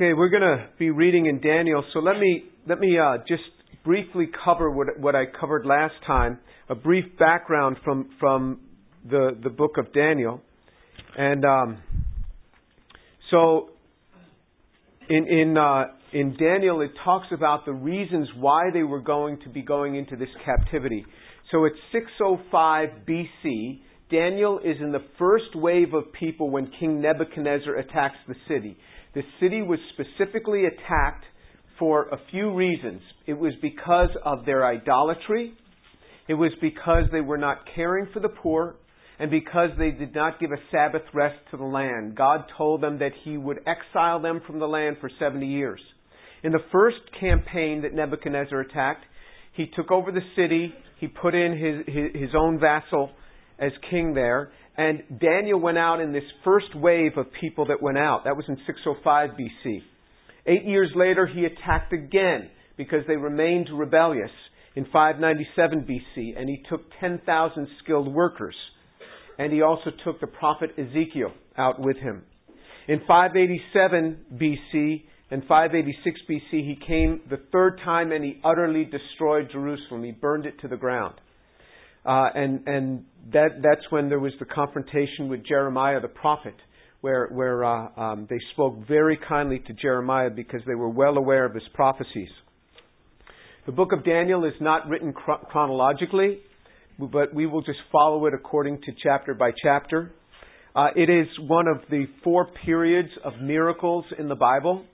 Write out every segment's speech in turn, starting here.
Okay, we're going to be reading in Daniel. So let me let me uh, just briefly cover what what I covered last time. A brief background from from the the book of Daniel, and um, so in in uh, in Daniel it talks about the reasons why they were going to be going into this captivity. So it's 605 BC. Daniel is in the first wave of people when King Nebuchadnezzar attacks the city. The city was specifically attacked for a few reasons. It was because of their idolatry, it was because they were not caring for the poor, and because they did not give a Sabbath rest to the land. God told them that He would exile them from the land for 70 years. In the first campaign that Nebuchadnezzar attacked, he took over the city, he put in his, his, his own vassal as king there, and Daniel went out in this first wave of people that went out. That was in 605 BC. Eight years later, he attacked again because they remained rebellious in 597 BC, and he took 10,000 skilled workers. And he also took the prophet Ezekiel out with him. In 587 BC and 586 BC, he came the third time and he utterly destroyed Jerusalem. He burned it to the ground. Uh, and and that that's when there was the confrontation with Jeremiah the prophet, where where uh, um, they spoke very kindly to Jeremiah because they were well aware of his prophecies. The book of Daniel is not written chronologically, but we will just follow it according to chapter by chapter. Uh, it is one of the four periods of miracles in the Bible.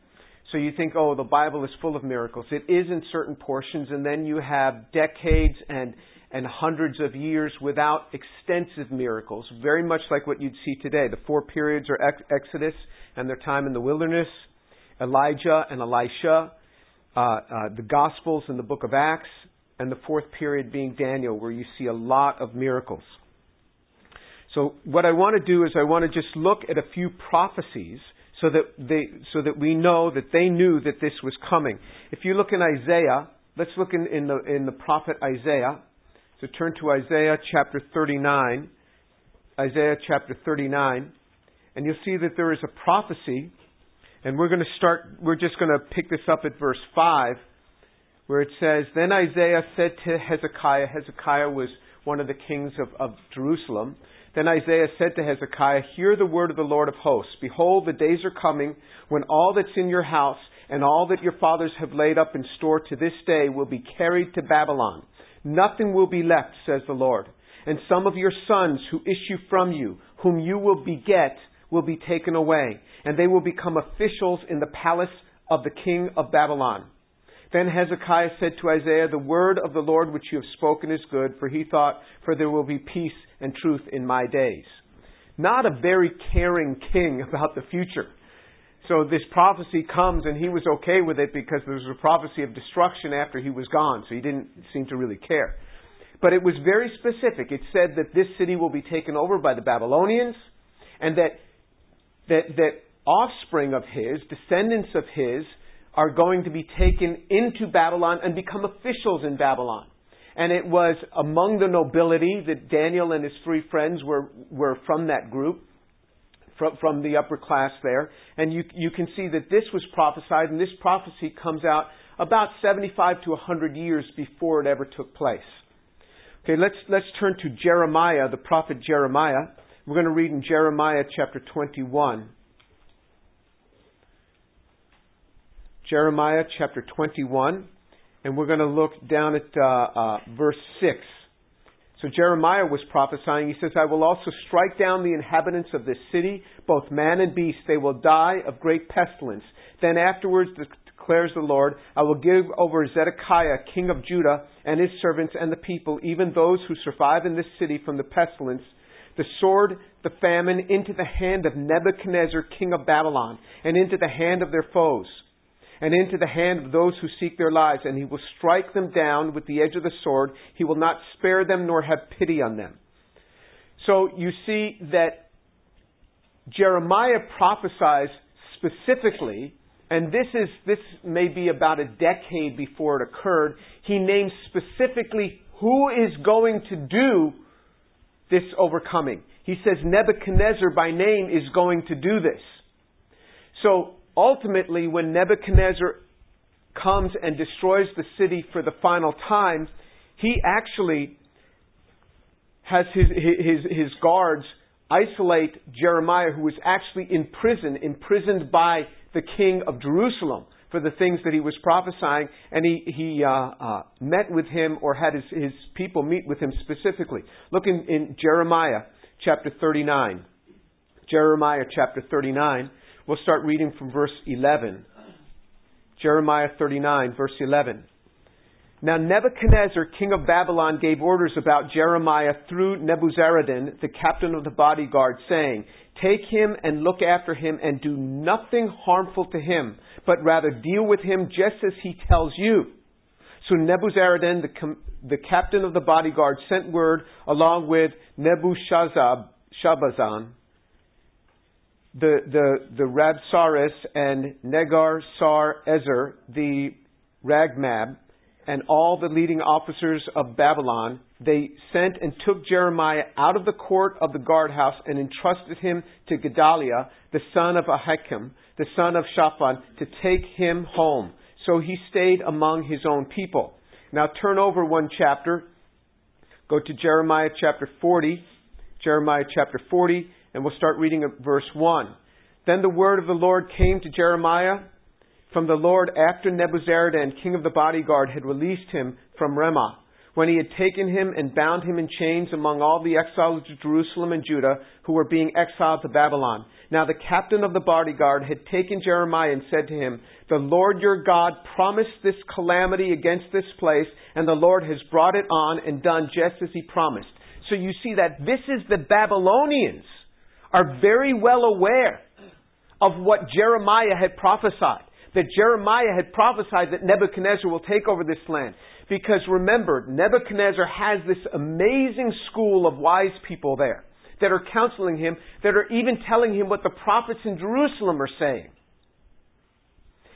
So you think, oh, the Bible is full of miracles. It is in certain portions, and then you have decades and and hundreds of years without extensive miracles, very much like what you'd see today. The four periods are Exodus and their time in the wilderness, Elijah and Elisha, uh, uh, the Gospels and the book of Acts, and the fourth period being Daniel, where you see a lot of miracles. So what I want to do is I want to just look at a few prophecies so that they so that we know that they knew that this was coming. If you look in Isaiah, let's look in, in the in the prophet Isaiah. So turn to Isaiah chapter 39. Isaiah chapter 39. And you'll see that there is a prophecy. And we're going to start, we're just going to pick this up at verse 5, where it says, Then Isaiah said to Hezekiah, Hezekiah was one of the kings of, of Jerusalem. Then Isaiah said to Hezekiah, Hear the word of the Lord of hosts. Behold, the days are coming when all that's in your house and all that your fathers have laid up in store to this day will be carried to Babylon Nothing will be left, says the Lord. And some of your sons who issue from you, whom you will beget, will be taken away, and they will become officials in the palace of the king of Babylon. Then Hezekiah said to Isaiah, The word of the Lord which you have spoken is good, for he thought, For there will be peace and truth in my days. Not a very caring king about the future. So this prophecy comes, and he was okay with it because there was a prophecy of destruction after he was gone, so he didn't seem to really care. But it was very specific. It said that this city will be taken over by the Babylonians, and that that that offspring of his, descendants of his, are going to be taken into Babylon and become officials in Babylon. And it was among the nobility that Daniel and his three friends were, were from that group from, from the upper class there. And you, you can see that this was prophesied, and this prophecy comes out about 75 to 100 years before it ever took place. Okay, let's, let's turn to Jeremiah, the prophet Jeremiah. We're going to read in Jeremiah chapter 21. Jeremiah chapter 21, and we're going to look down at uh, uh, verse 6. So Jeremiah was prophesying. He says, I will also strike down the inhabitants of this city, both man and beast. They will die of great pestilence. Then afterwards, declares the Lord, I will give over Zedekiah, king of Judah, and his servants and the people, even those who survive in this city from the pestilence, the sword, the famine, into the hand of Nebuchadnezzar, king of Babylon, and into the hand of their foes and into the hand of those who seek their lives, and he will strike them down with the edge of the sword. He will not spare them nor have pity on them. So you see that Jeremiah prophesies specifically, and this is this may be about a decade before it occurred. He names specifically who is going to do this overcoming. He says Nebuchadnezzar by name is going to do this. So ultimately, when Nebuchadnezzar comes and destroys the city for the final time, he actually has his, his, his guards isolate Jeremiah, who was actually in prison, imprisoned by the king of Jerusalem for the things that he was prophesying, and he, he uh, uh, met with him or had his, his people meet with him specifically. Look in, in Jeremiah chapter 39. Jeremiah chapter 39. We'll start reading from verse 11. Jeremiah 39, verse 11. Now Nebuchadnezzar, king of Babylon, gave orders about Jeremiah through Nebuzaradan, the captain of the bodyguard, saying, Take him and look after him and do nothing harmful to him, but rather deal with him just as he tells you. So Nebuzaradan, the, com- the captain of the bodyguard, sent word along with Nebuchadnezzar, the, the, the Rabsaris and Negar Sar Ezer, the Ragmab, and all the leading officers of Babylon, they sent and took Jeremiah out of the court of the guardhouse and entrusted him to Gedaliah, the son of Ahikam, the son of Shaphan, to take him home. So he stayed among his own people. Now turn over one chapter. Go to Jeremiah chapter 40. Jeremiah chapter 40, and we'll start reading at verse 1. Then the word of the Lord came to Jeremiah from the Lord after Nebuzaradan, king of the bodyguard, had released him from Ramah, when he had taken him and bound him in chains among all the exiles of Jerusalem and Judah who were being exiled to Babylon. Now the captain of the bodyguard had taken Jeremiah and said to him, The Lord your God promised this calamity against this place, and the Lord has brought it on and done just as he promised. So you see that this is the Babylonians are very well aware of what Jeremiah had prophesied. That Jeremiah had prophesied that Nebuchadnezzar will take over this land. Because remember, Nebuchadnezzar has this amazing school of wise people there that are counseling him, that are even telling him what the prophets in Jerusalem are saying.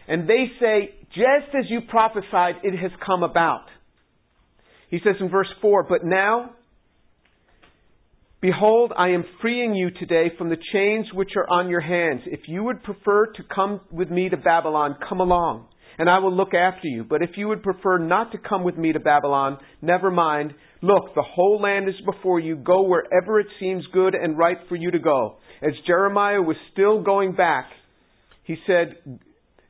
And they say, just as you prophesied, it has come about. He says in verse 4, But now Behold, I am freeing you today from the chains which are on your hands. If you would prefer to come with me to Babylon, come along, and I will look after you. But if you would prefer not to come with me to Babylon, never mind. Look, the whole land is before you. Go wherever it seems good and right for you to go. As Jeremiah was still going back, he said,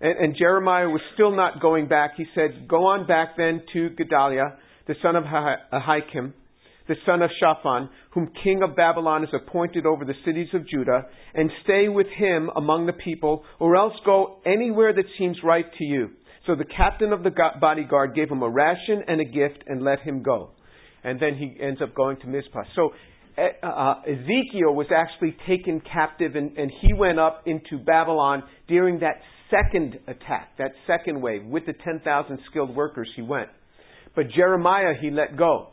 and, and Jeremiah was still not going back, he said, Go on back then to Gedaliah, the son of Ahikam the son of Shaphan, whom king of Babylon has appointed over the cities of Judah, and stay with him among the people, or else go anywhere that seems right to you. So the captain of the bodyguard gave him a ration and a gift and let him go. And then he ends up going to Mizpah. So uh, Ezekiel was actually taken captive and, and he went up into Babylon during that second attack, that second wave. With the 10,000 skilled workers, he went. But Jeremiah, he let go.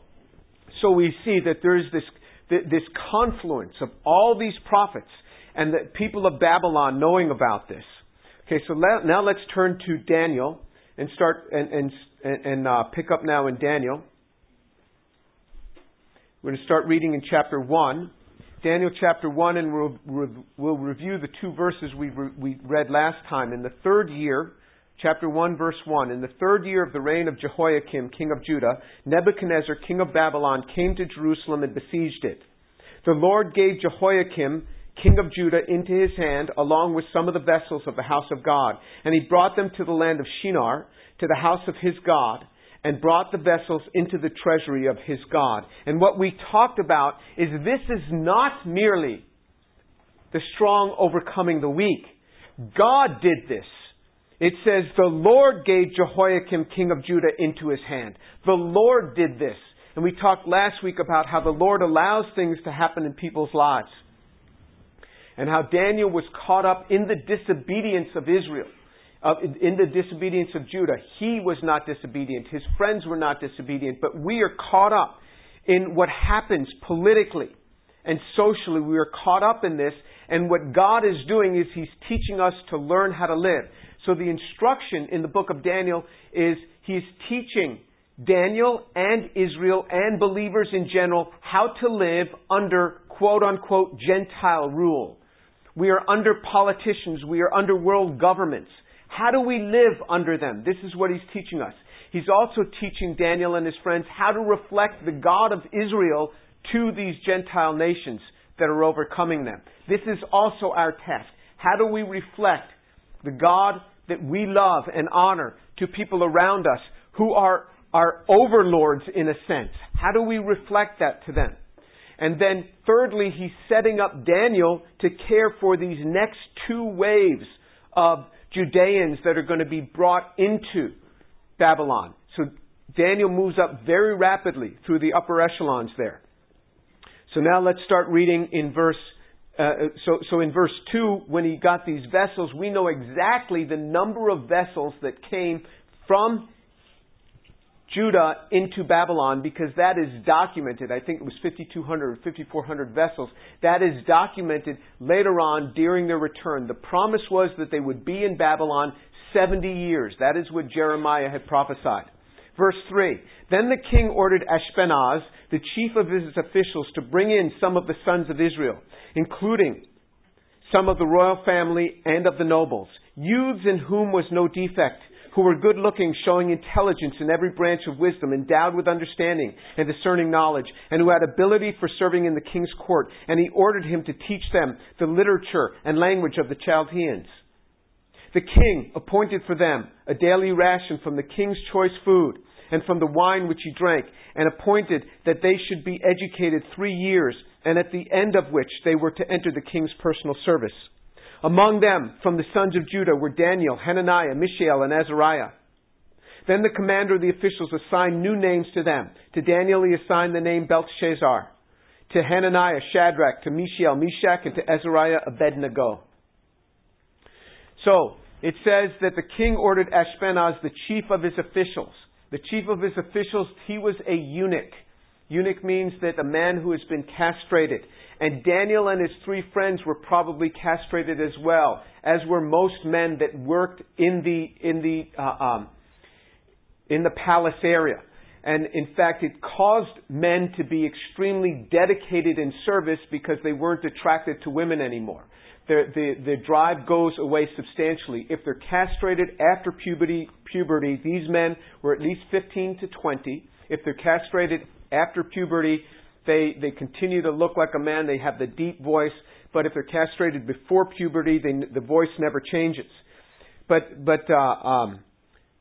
So we see that there is this, this confluence of all these prophets and the people of Babylon knowing about this. Okay, so let, now let's turn to Daniel and start and, and, and uh, pick up now in Daniel. We're going to start reading in chapter 1. Daniel chapter 1, and we'll, we'll review the two verses we, re, we read last time. In the third year chapter 1, verse 1. In the third year of the reign of Jehoiakim, king of Judah, Nebuchadnezzar, king of Babylon, came to Jerusalem and besieged it. The Lord gave Jehoiakim, king of Judah, into his hand, along with some of the vessels of the house of God. And he brought them to the land of Shinar, to the house of his God, and brought the vessels into the treasury of his God. And what we talked about is this is not merely the strong overcoming the weak. God did this. It says, The Lord gave Jehoiakim, king of Judah, into his hand. The Lord did this. And we talked last week about how the Lord allows things to happen in people's lives. And how Daniel was caught up in the disobedience of Israel, uh, in the disobedience of Judah. He was not disobedient. His friends were not disobedient. But we are caught up in what happens politically and socially. We are caught up in this. And what God is doing is He's teaching us to learn how to live. So the instruction in the book of Daniel is he's teaching Daniel and Israel and believers in general how to live under quote unquote Gentile rule. We are under politicians. We are under world governments. How do we live under them? This is what he's teaching us. He's also teaching Daniel and his friends how to reflect the God of Israel to these Gentile nations that are overcoming them. This is also our task. How do we reflect the God that we love and honor to people around us who are our overlords in a sense? How do we reflect that to them? And then thirdly, he's setting up Daniel to care for these next two waves of Judeans that are going to be brought into Babylon. So Daniel moves up very rapidly through the upper echelons there. So now let's start reading in verse. Uh, so, so in verse 2, when he got these vessels, we know exactly the number of vessels that came from Judah into Babylon because that is documented. I think it was 5,200 or 5,400 vessels. That is documented later on during their return. The promise was that they would be in Babylon 70 years. That is what Jeremiah had prophesied. Verse 3 Then the king ordered Ashpenaz, the chief of his officials, to bring in some of the sons of Israel, including some of the royal family and of the nobles, youths in whom was no defect who were good looking, showing intelligence in every branch of wisdom, endowed with understanding and discerning knowledge, and who had ability for serving in the king's court. And he ordered him to teach them the literature and language of the Chaldeans. The king appointed for them a daily ration from the king's choice food and from the wine which he drank, and appointed that they should be educated three years, and at the end of which they were to enter the king's personal service. Among them, from the sons of Judah, were Daniel, Hananiah, Mishael, and Azariah. Then the commander of the officials assigned new names to them. To Daniel he assigned the name Belteshazzar. To Hananiah, Shadrach. To Mishael, Meshach. And to Azariah, Abednego. So, it says that the king ordered Ashpenaz, the chief of his officials. The chief of his officials, he was a eunuch. Eunuch means that a man who has been castrated. And Daniel and his three friends were probably castrated as well, as were most men that worked in the in the uh, um, in the palace area. And in fact, it caused men to be extremely dedicated in service because they weren't attracted to women anymore. The, the, the drive goes away substantially. If they're castrated after puberty, puberty, these men were at least 15 to 20. If they're castrated after puberty, they, they continue to look like a man. They have the deep voice. But if they're castrated before puberty, they, the voice never changes. But, but uh, um,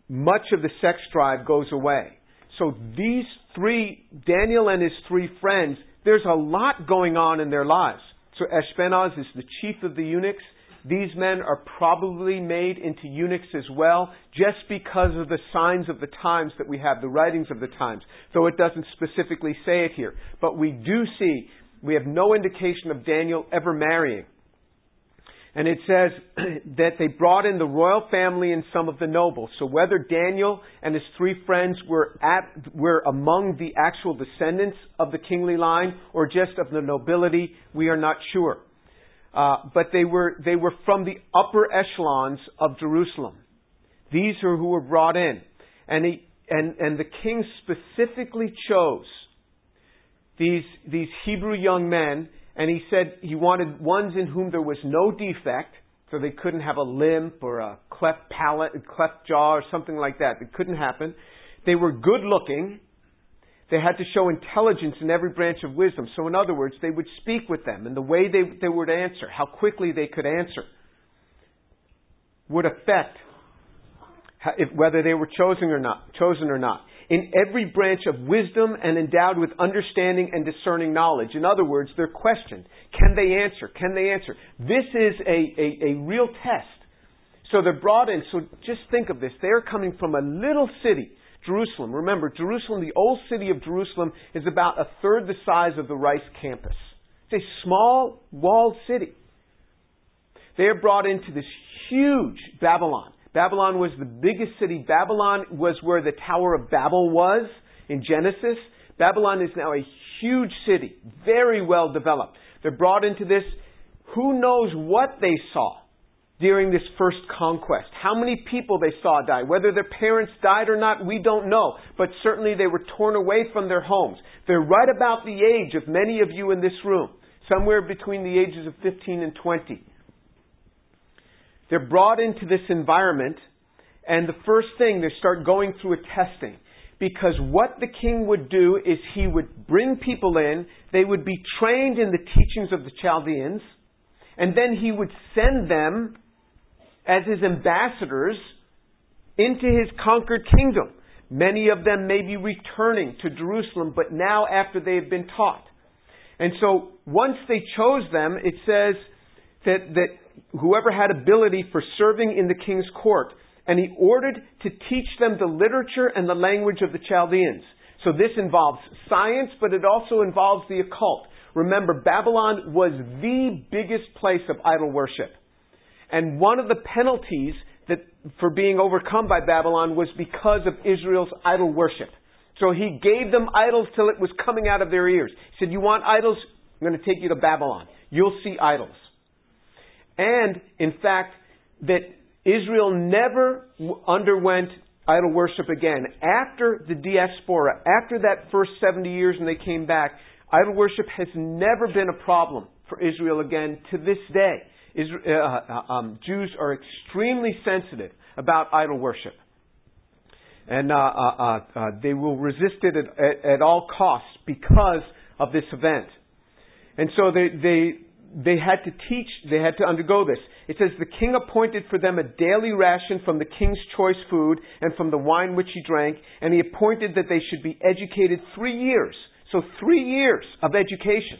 much of the sex drive goes away. So these three, Daniel and his three friends, there's a lot going on in their lives. So Ashpenaz is the chief of the eunuchs. These men are probably made into eunuchs as well, just because of the signs of the times that we have, the writings of the times, though it doesn't specifically say it here. But we do see, we have no indication of Daniel ever marrying. And it says that they brought in the royal family and some of the nobles. So whether Daniel and his three friends were at, were among the actual descendants of the kingly line or just of the nobility, we are not sure. Uh, but they were, they were from the upper echelons of Jerusalem. These are who were brought in. And, he, and, and the king specifically chose these, these Hebrew young men, and he said he wanted ones in whom there was no defect, so they couldn't have a limp or a cleft palate, a cleft jaw, or something like that. It couldn't happen. They were good looking, they had to show intelligence in every branch of wisdom. So, in other words, they would speak with them, and the way they, they would answer, how quickly they could answer, would affect if, whether they were chosen or not. Chosen or not. In every branch of wisdom and endowed with understanding and discerning knowledge. In other words, they're questioned. Can they answer? Can they answer? This is a, a, a real test. So they're brought in. So just think of this. They're coming from a little city Jerusalem. Remember, Jerusalem, the old city of Jerusalem, is about a third the size of the Rice campus. It's a small walled city. They are brought into this huge Babylon. Babylon was the biggest city. Babylon was where the Tower of Babel was in Genesis. Babylon is now a huge city, very well developed. They're brought into this. Who knows what they saw? during this first conquest. How many people they saw die. Whether their parents died or not, we don't know. But certainly they were torn away from their homes. They're right about the age of many of you in this room, somewhere between the ages of 15 and 20. They're brought into this environment, and the first thing, they start going through a testing. Because what the king would do is he would bring people in, they would be trained in the teachings of the Chaldeans, and then he would send them as his ambassadors into his conquered kingdom. Many of them may be returning to Jerusalem, but now after they have been taught. And so once they chose them, it says that, that whoever had ability for serving in the king's court, and he ordered to teach them the literature and the language of the Chaldeans. So this involves science, but it also involves the occult. Remember, Babylon was the biggest place of idol worship. And one of the penalties that for being overcome by Babylon was because of Israel's idol worship. So he gave them idols till it was coming out of their ears. He said, You want idols? I'm going to take you to Babylon. You'll see idols. And, in fact, that Israel never underwent idol worship again. After the diaspora, after that first 70 years and they came back, idol worship has never been a problem for Israel again to this day. Israel, uh, uh, um, Jews are extremely sensitive about idol worship. And uh, uh, uh, they will resist it at, at, at, all costs because of this event. And so they, they, they had to teach, they had to undergo this. It says, The king appointed for them a daily ration from the king's choice food and from the wine which he drank, and he appointed that they should be educated three years. So, three years of education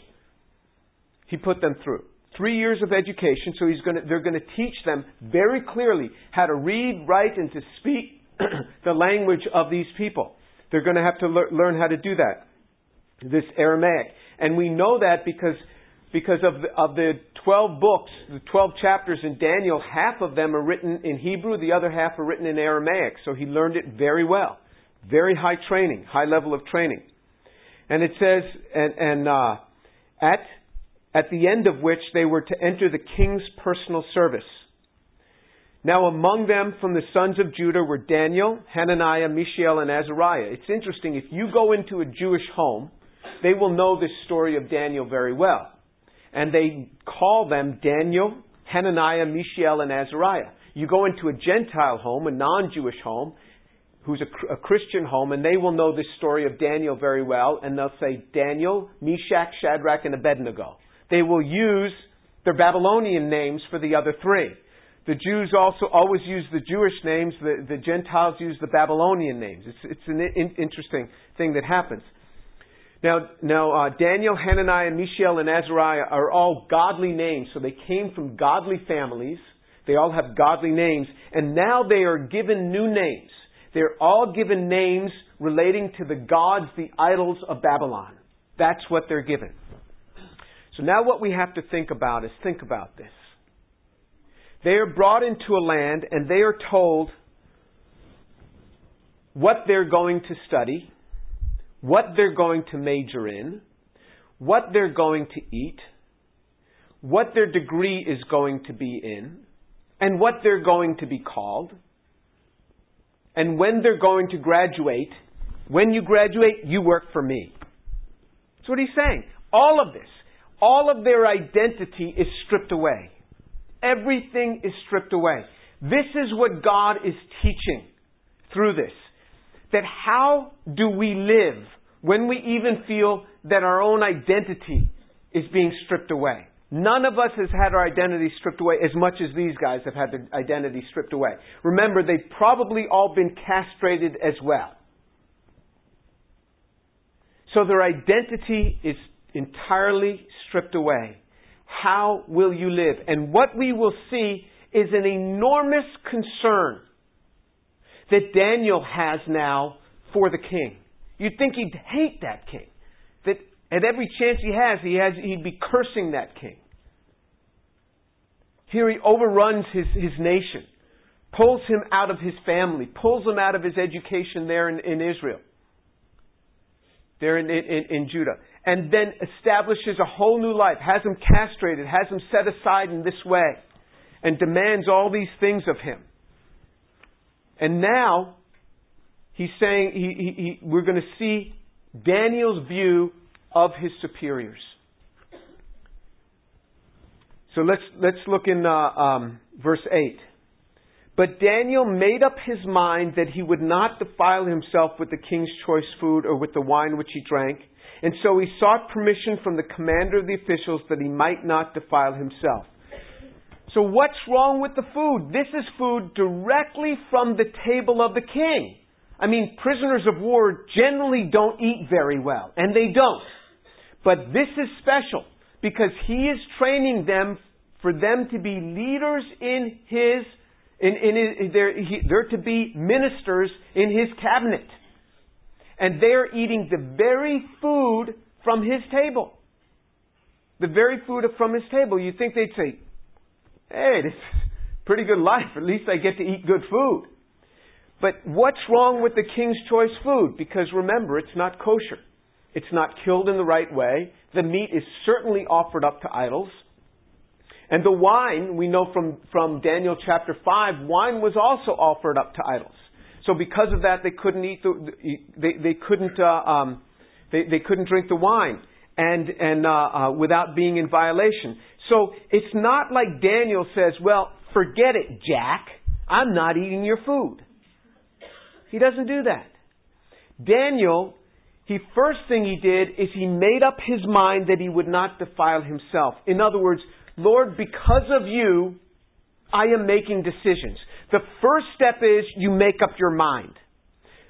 he put them through three years of education, so he's gonna, they're going to teach them very clearly how to read, write, and to speak the language of these people. They're going to have to le- learn how to do that, this Aramaic. And we know that because, because of, the, of the 12 books, the 12 chapters in Daniel, half of them are written in Hebrew, the other half are written in Aramaic. So he learned it very well. Very high training, high level of training. And it says, and, and uh, at at the end of which they were to enter the king's personal service. Now, among them from the sons of Judah were Daniel, Hananiah, Mishael, and Azariah. It's interesting, if you go into a Jewish home, they will know this story of Daniel very well. And they call them Daniel, Hananiah, Mishael, and Azariah. You go into a Gentile home, a non Jewish home, who's a, a, Christian home, and they will know this story of Daniel very well, and they'll say Daniel, Meshach, Shadrach, and Abednego they will use their Babylonian names for the other three. The Jews also always use the Jewish names, the, the Gentiles use the Babylonian names. It's, it's an in, interesting thing that happens. Now, now uh, Daniel, Hananiah, Mishael, and Azariah are all godly names, so they came from godly families. They all have godly names, and now they are given new names. They're all given names relating to the gods, the idols of Babylon. That's what they're given. So now what we have to think about is think about this. They are brought into a land and they are told what they're going to study, what they're going to major in, what they're going to eat, what their degree is going to be in, and what they're going to be called, and when they're going to graduate. When you graduate, you work for me. That's what he's saying. All of this all of their identity is stripped away. Everything is stripped away. This is what God is teaching through this. That how do we live when we even feel that our own identity is being stripped away? None of us has had our identity stripped away as much as these guys have had their identity stripped away. Remember, they've probably all been castrated as well. So their identity is entirely stripped away. How will you live? And what we will see is an enormous concern that Daniel has now for the king. You'd think he'd hate that king. That at every chance he has, he has he'd be cursing that king. Here he overruns his, his nation, pulls him out of his family, pulls him out of his education there in, in Israel, there in, in, in Judah and then establishes a whole new life, has him castrated, has him set aside in this way, and demands all these things of him. And now, he's saying he, he, he, we're going to see Daniel's view of his superiors. So let's let's look in uh, um, verse 8. But Daniel made up his mind that he would not defile himself with the king's choice food or with the wine which he drank, and so he sought permission from the commander of the officials that he might not defile himself. So what's wrong with the food? This is food directly from the table of the king. I mean, prisoners of war generally don't eat very well, and they don't. But this is special because he is training them for them to be leaders in his in, in they're, he, they're to be ministers in his cabinet. And they're eating the very food from his table. The very food from his table. You think they'd say, hey, this is pretty good life. At least I get to eat good food. But what's wrong with the king's choice food? Because remember, it's not kosher. It's not killed in the right way. The meat is certainly offered up to idols. And the wine, we know from, from Daniel chapter 5, wine was also offered up to idols. So because of that, they couldn't eat the, they, they couldn't, uh, um, they, they couldn't drink the wine and, and, uh, uh, without being in violation. So it's not like Daniel says, well, forget it, Jack. I'm not eating your food. He doesn't do that. Daniel, he first thing he did is he made up his mind that he would not defile himself. In other words, Lord, because of you, I am making decisions. The first step is you make up your mind.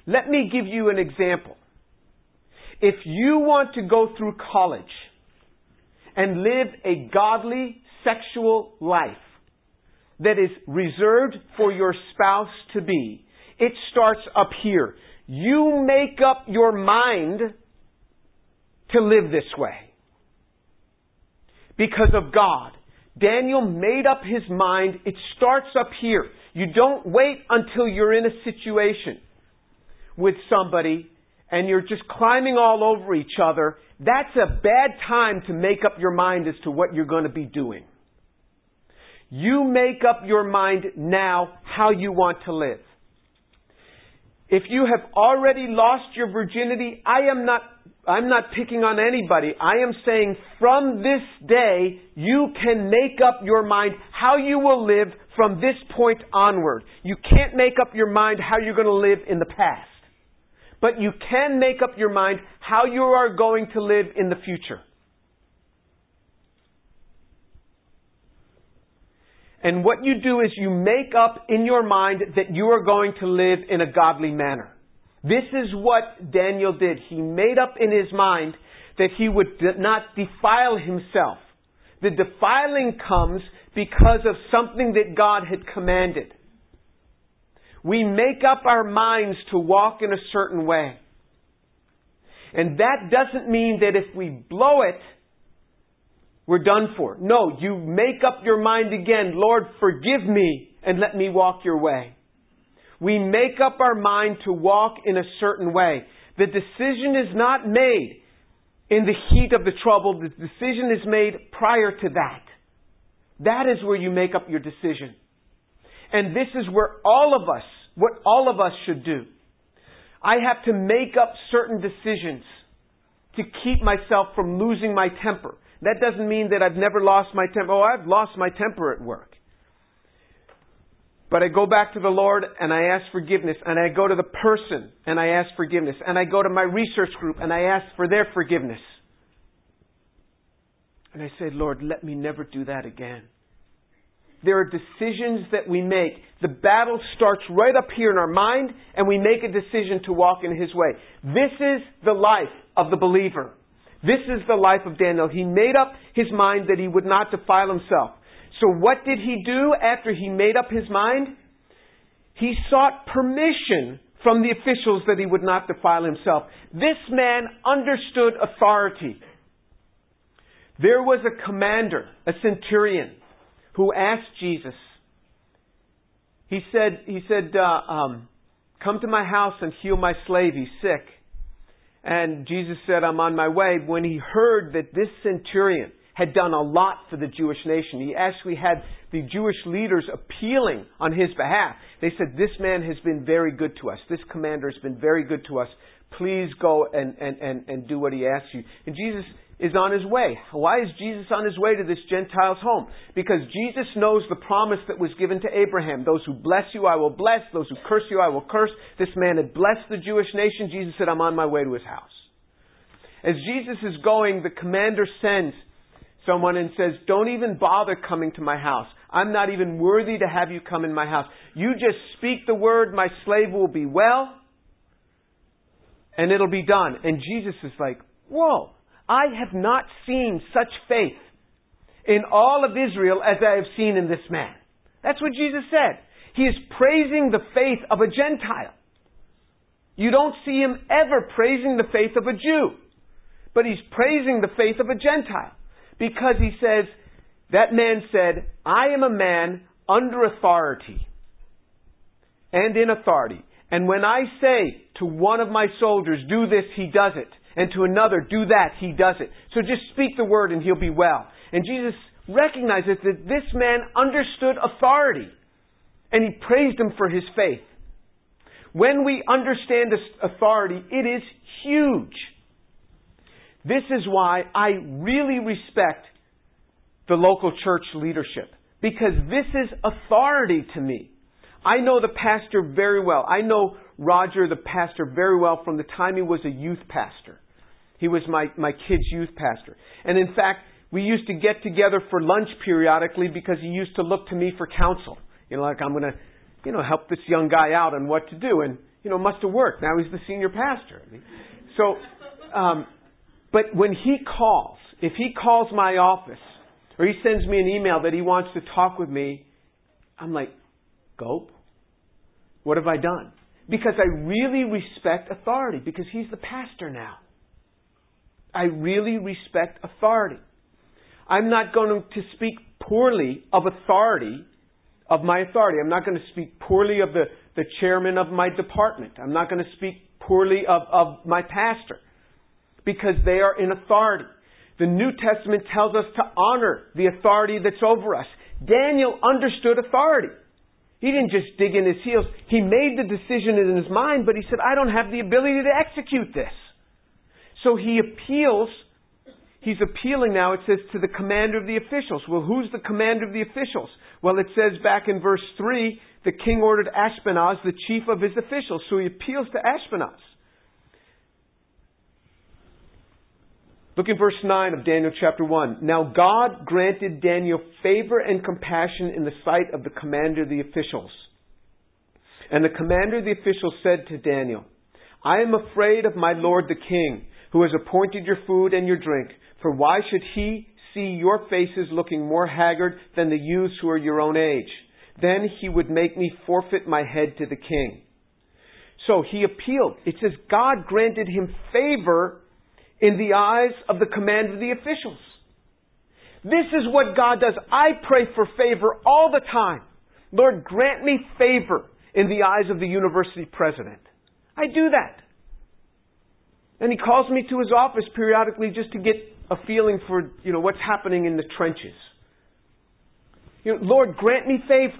Let me give you an example. If you want to go through college and live a godly sexual life that is reserved for your spouse to be, it starts up here. You make up your mind to live this way because of God. Daniel made up his mind. It starts up here. You don't wait until you're in a situation with somebody and you're just climbing all over each other. That's a bad time to make up your mind as to what you're going to be doing. You make up your mind now how you want to live. If you have already lost your virginity, I am not I'm not picking on anybody. I am saying from this day, you can make up your mind how you will live from this point onward. You can't make up your mind how you're going to live in the past. But you can make up your mind how you are going to live in the future. And what you do is you make up in your mind that you are going to live in a godly manner. This is what Daniel did. He made up in his mind that he would not defile himself. The defiling comes because of something that God had commanded. We make up our minds to walk in a certain way. And that doesn't mean that if we blow it, we're done for. No, you make up your mind again, Lord, forgive me and let me walk your way. We make up our mind to walk in a certain way. The decision is not made in the heat of the trouble. The decision is made prior to that. That is where you make up your decision. And this is where all of us, what all of us should do. I have to make up certain decisions to keep myself from losing my temper. That doesn't mean that I've never lost my temper. Oh, I've lost my temper at work. But I go back to the Lord and I ask forgiveness and I go to the person and I ask forgiveness and I go to my research group and I ask for their forgiveness. And I say, Lord, let me never do that again. There are decisions that we make. The battle starts right up here in our mind and we make a decision to walk in His way. This is the life of the believer. This is the life of Daniel. He made up his mind that he would not defile himself. So what did he do after he made up his mind? He sought permission from the officials that he would not defile himself. This man understood authority. There was a commander, a centurion, who asked Jesus. He said, he said, uh, um, come to my house and heal my slave. He's sick. And Jesus said, I'm on my way. When he heard that this centurion had done a lot for the Jewish nation. He actually had the Jewish leaders appealing on his behalf. They said, This man has been very good to us. This commander has been very good to us. Please go and, and, and, and do what he asks you. And Jesus is on his way. Why is Jesus on his way to this Gentile's home? Because Jesus knows the promise that was given to Abraham. Those who bless you, I will bless. Those who curse you, I will curse. This man had blessed the Jewish nation. Jesus said, I'm on my way to his house. As Jesus is going, the commander sends someone and says, Don't even bother coming to my house. I'm not even worthy to have you come in my house. You just speak the word, my slave will be well, and it'll be done. And Jesus is like, Whoa, I have not seen such faith in all of Israel as I have seen in this man. That's what Jesus said. He is praising the faith of a Gentile. You don't see him ever praising the faith of a Jew, but he's praising the faith of a Gentile because he says, that man said, I am a man under authority and in authority. And when I say to one of my soldiers, do this, he does it and to another, do that, he does it. So just speak the word and he'll be well. And Jesus recognizes that this man understood authority and he praised him for his faith. When we understand authority, it is huge. This is why I really respect the local church leadership because this is authority to me. I know the pastor very well. I know Roger, the pastor, very well from the time he was a youth pastor. He was my, my kid's youth pastor. And in fact, we used to get together for lunch periodically because he used to look to me for counsel. You know, like I'm going to, you know, help this young guy out on what to do. And, you know, must have worked. Now he's the senior pastor. So, um, but when he calls, if he calls my office or he sends me an email that he wants to talk with me, I'm like, go. What have I done? Because I really respect authority because he's the pastor now. I really respect authority. I'm not going to speak poorly of authority, of my authority. I'm not going to speak poorly of the, the chairman of my department. I'm not going to speak poorly of, of my pastor because they are in authority. The New Testament tells us to honor the authority that's over us. Daniel understood authority. He didn't just dig in his heels. He made the decision in his mind, but he said, I don't have the ability to execute this. So he appeals. He's appealing now, it says, to the commander of the officials. Well, who's the commander of the officials? Well, it says back in verse 3, the king ordered Ashpenaz, the chief of his officials. So he appeals to Ashpenaz. Look in verse 9 of Daniel chapter 1. Now God granted Daniel favor and compassion in the sight of the commander of the officials. And the commander of the officials said to Daniel, I am afraid of my lord the king who has appointed your food and your drink. For why should he see your faces looking more haggard than the youths who are your own age? Then he would make me forfeit my head to the king. So he appealed. It says God granted him favor in the eyes of the command of the officials. This is what God does. I pray for favor all the time. Lord, grant me favor in the eyes of the university president. I do that. And he calls me to his office periodically just to get a feeling for, you know, what's happening in the trenches. You know, Lord, grant me favor.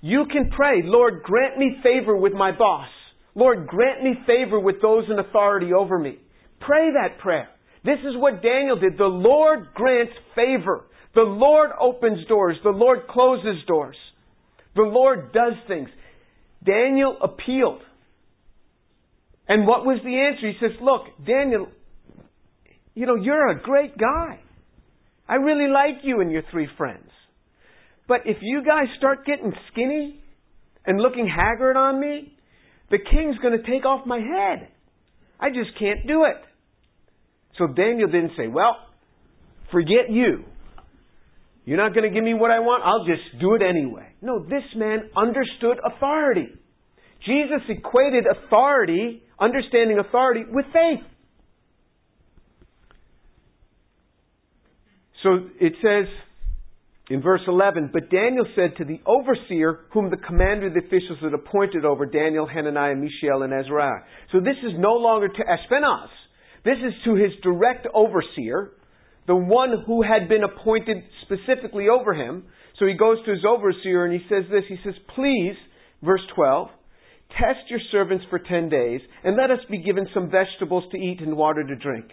You can pray, Lord, grant me favor with my boss. Lord, grant me favor with those in authority over me. Pray that prayer. This is what Daniel did. The Lord grants favor. The Lord opens doors. The Lord closes doors. The Lord does things. Daniel appealed. And what was the answer? He says, Look, Daniel, you know, you're a great guy. I really like you and your three friends. But if you guys start getting skinny and looking haggard on me, the king's going to take off my head. I just can't do it. So Daniel didn't say, Well, forget you. You're not going to give me what I want. I'll just do it anyway. No, this man understood authority. Jesus equated authority understanding authority with faith. So it says in verse 11, But Daniel said to the overseer, whom the commander of the officials had appointed over Daniel, Hananiah, Mishael, and Azariah. So this is no longer to Ashpenaz. This is to his direct overseer, the one who had been appointed specifically over him. So he goes to his overseer and he says this. He says, Please, verse 12, Test your servants for ten days, and let us be given some vegetables to eat and water to drink.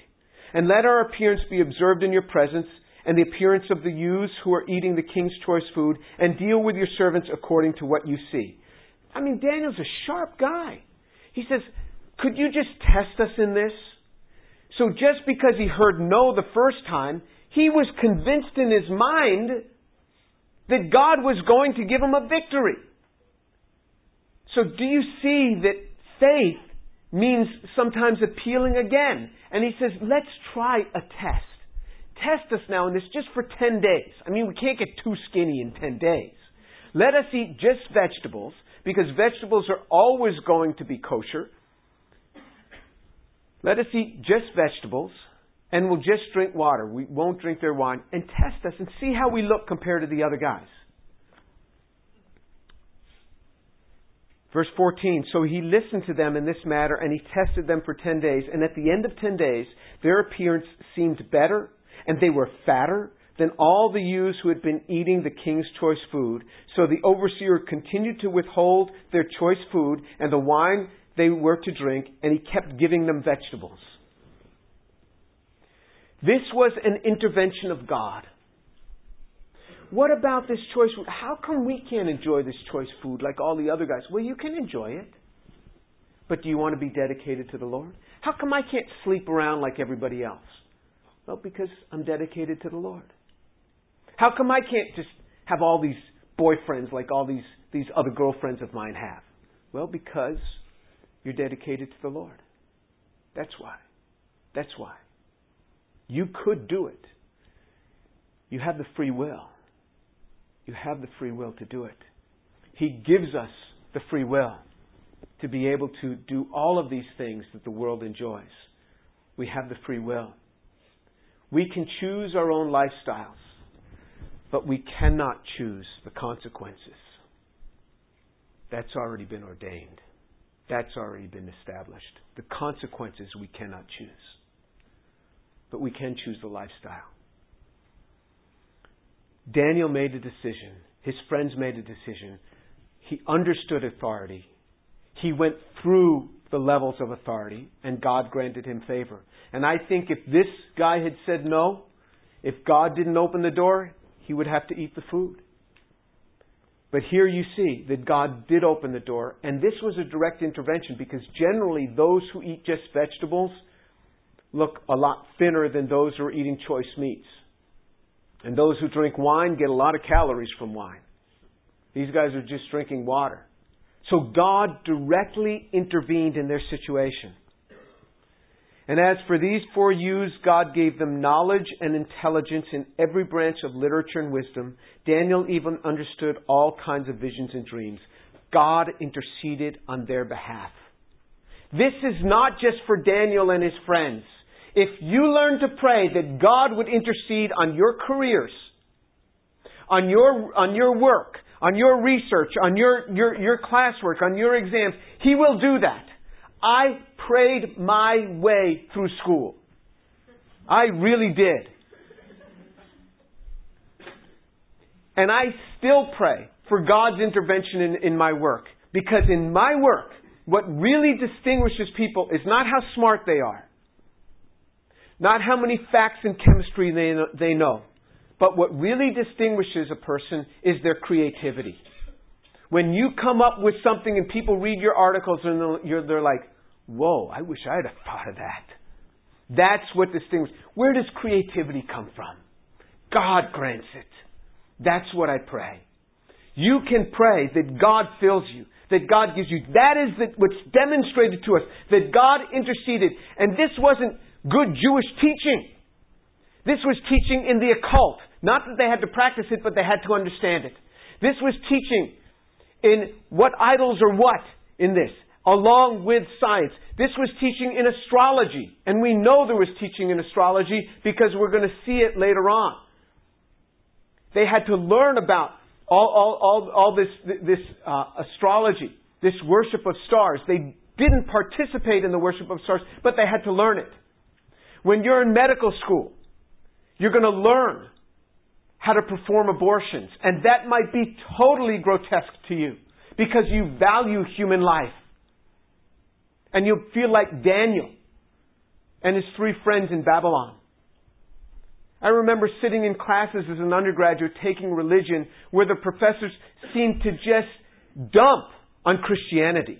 And let our appearance be observed in your presence, and the appearance of the youths who are eating the king's choice food, and deal with your servants according to what you see. I mean, Daniel's a sharp guy. He says, Could you just test us in this? So just because he heard no the first time, he was convinced in his mind that God was going to give him a victory. So do you see that faith means sometimes appealing again? And he says, let's try a test. Test us now in this just for 10 days. I mean, we can't get too skinny in 10 days. Let us eat just vegetables because vegetables are always going to be kosher. Let us eat just vegetables and we'll just drink water. We won't drink their wine and test us and see how we look compared to the other guys. Verse 14, so he listened to them in this matter and he tested them for 10 days. And at the end of 10 days, their appearance seemed better and they were fatter than all the youths who had been eating the king's choice food. So the overseer continued to withhold their choice food and the wine they were to drink, and he kept giving them vegetables. This was an intervention of God. What about this choice food? How come we can't enjoy this choice food like all the other guys? Well, you can enjoy it. But do you want to be dedicated to the Lord? How come I can't sleep around like everybody else? Well, because I'm dedicated to the Lord. How come I can't just have all these boyfriends like all these, these other girlfriends of mine have? Well, because you're dedicated to the Lord. That's why. That's why. You could do it. You have the free will. You have the free will to do it. He gives us the free will to be able to do all of these things that the world enjoys. We have the free will. We can choose our own lifestyles, but we cannot choose the consequences. That's already been ordained. That's already been established. The consequences we cannot choose. But we can choose the lifestyle. Daniel made a decision. His friends made a decision. He understood authority. He went through the levels of authority, and God granted him favor. And I think if this guy had said no, if God didn't open the door, he would have to eat the food. But here you see that God did open the door, and this was a direct intervention because generally those who eat just vegetables look a lot thinner than those who are eating choice meats. And those who drink wine get a lot of calories from wine. These guys are just drinking water. So God directly intervened in their situation. And as for these four youths, God gave them knowledge and intelligence in every branch of literature and wisdom. Daniel even understood all kinds of visions and dreams. God interceded on their behalf. This is not just for Daniel and his friends. If you learn to pray that God would intercede on your careers, on your, on your work, on your research, on your, your, your classwork, on your exams, He will do that. I prayed my way through school. I really did. And I still pray for God's intervention in, in my work. Because in my work, what really distinguishes people is not how smart they are, not how many facts in chemistry they they know, but what really distinguishes a person is their creativity. When you come up with something and people read your articles and they're like, Whoa, I wish I'd have thought of that. That's what distinguishes. Where does creativity come from? God grants it. That's what I pray. You can pray that God fills you, that God gives you. That is the, what's demonstrated to us, that God interceded. And this wasn't good Jewish teaching. This was teaching in the occult. Not that they had to practice it, but they had to understand it. This was teaching in what idols are what in this along with science. This was teaching in astrology, and we know there was teaching in astrology because we're going to see it later on. They had to learn about all, all, all, all this, this uh, astrology, this worship of stars. They didn't participate in the worship of stars, but they had to learn it. When you're in medical school, you're going to learn how to perform abortions, and that might be totally grotesque to you because you value human life and you'll feel like Daniel and his three friends in Babylon. I remember sitting in classes as an undergraduate taking religion where the professors seemed to just dump on Christianity.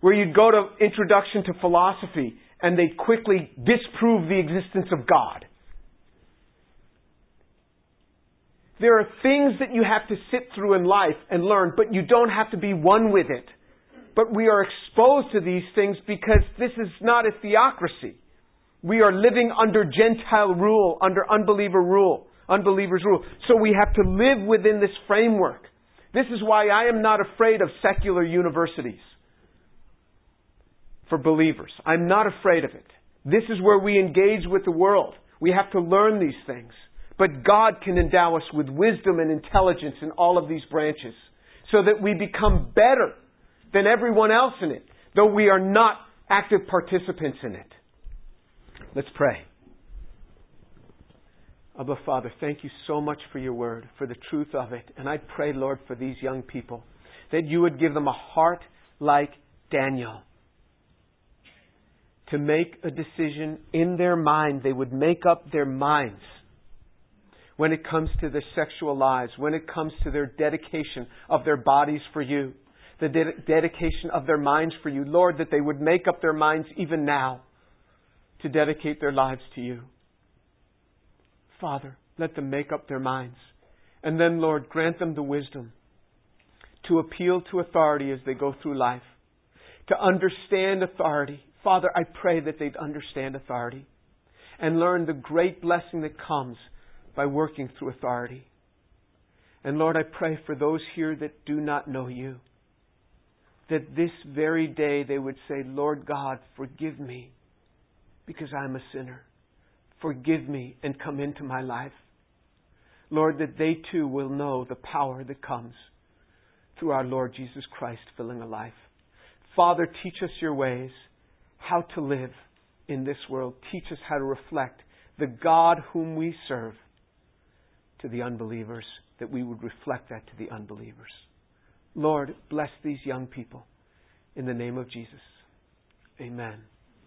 Where you'd go to introduction to philosophy and they'd quickly disprove the existence of God. There are things that you have to sit through in life and learn, but you don't have to be one with it. But we are exposed to these things because this is not a theocracy. We are living under Gentile rule, under unbeliever rule, unbelievers rule. So we have to live within this framework. This is why I am not afraid of secular universities for believers. I'm not afraid of it. This is where we engage with the world. We have to learn these things. But God can endow us with wisdom and intelligence in all of these branches so that we become better than everyone else in it, though we are not active participants in it. Let's pray. Abba Father, thank you so much for your word, for the truth of it. And I pray, Lord, for these young people, that you would give them a heart like Daniel. To make a decision in their mind, they would make up their minds when it comes to their sexual lives, when it comes to their dedication of their bodies for you, the de- dedication of their minds for you. Lord, that they would make up their minds even now to dedicate their lives to you. Father, let them make up their minds. And then, Lord, grant them the wisdom to appeal to authority as they go through life, to understand authority. Father, I pray that they'd understand authority and learn the great blessing that comes by working through authority. And Lord, I pray for those here that do not know you, that this very day they would say, Lord God, forgive me because I'm a sinner. Forgive me and come into my life. Lord, that they too will know the power that comes through our Lord Jesus Christ filling a life. Father, teach us your ways, how to live in this world. Teach us how to reflect the God whom we serve to the unbelievers, that we would reflect that to the unbelievers. Lord, bless these young people in the name of Jesus. Amen.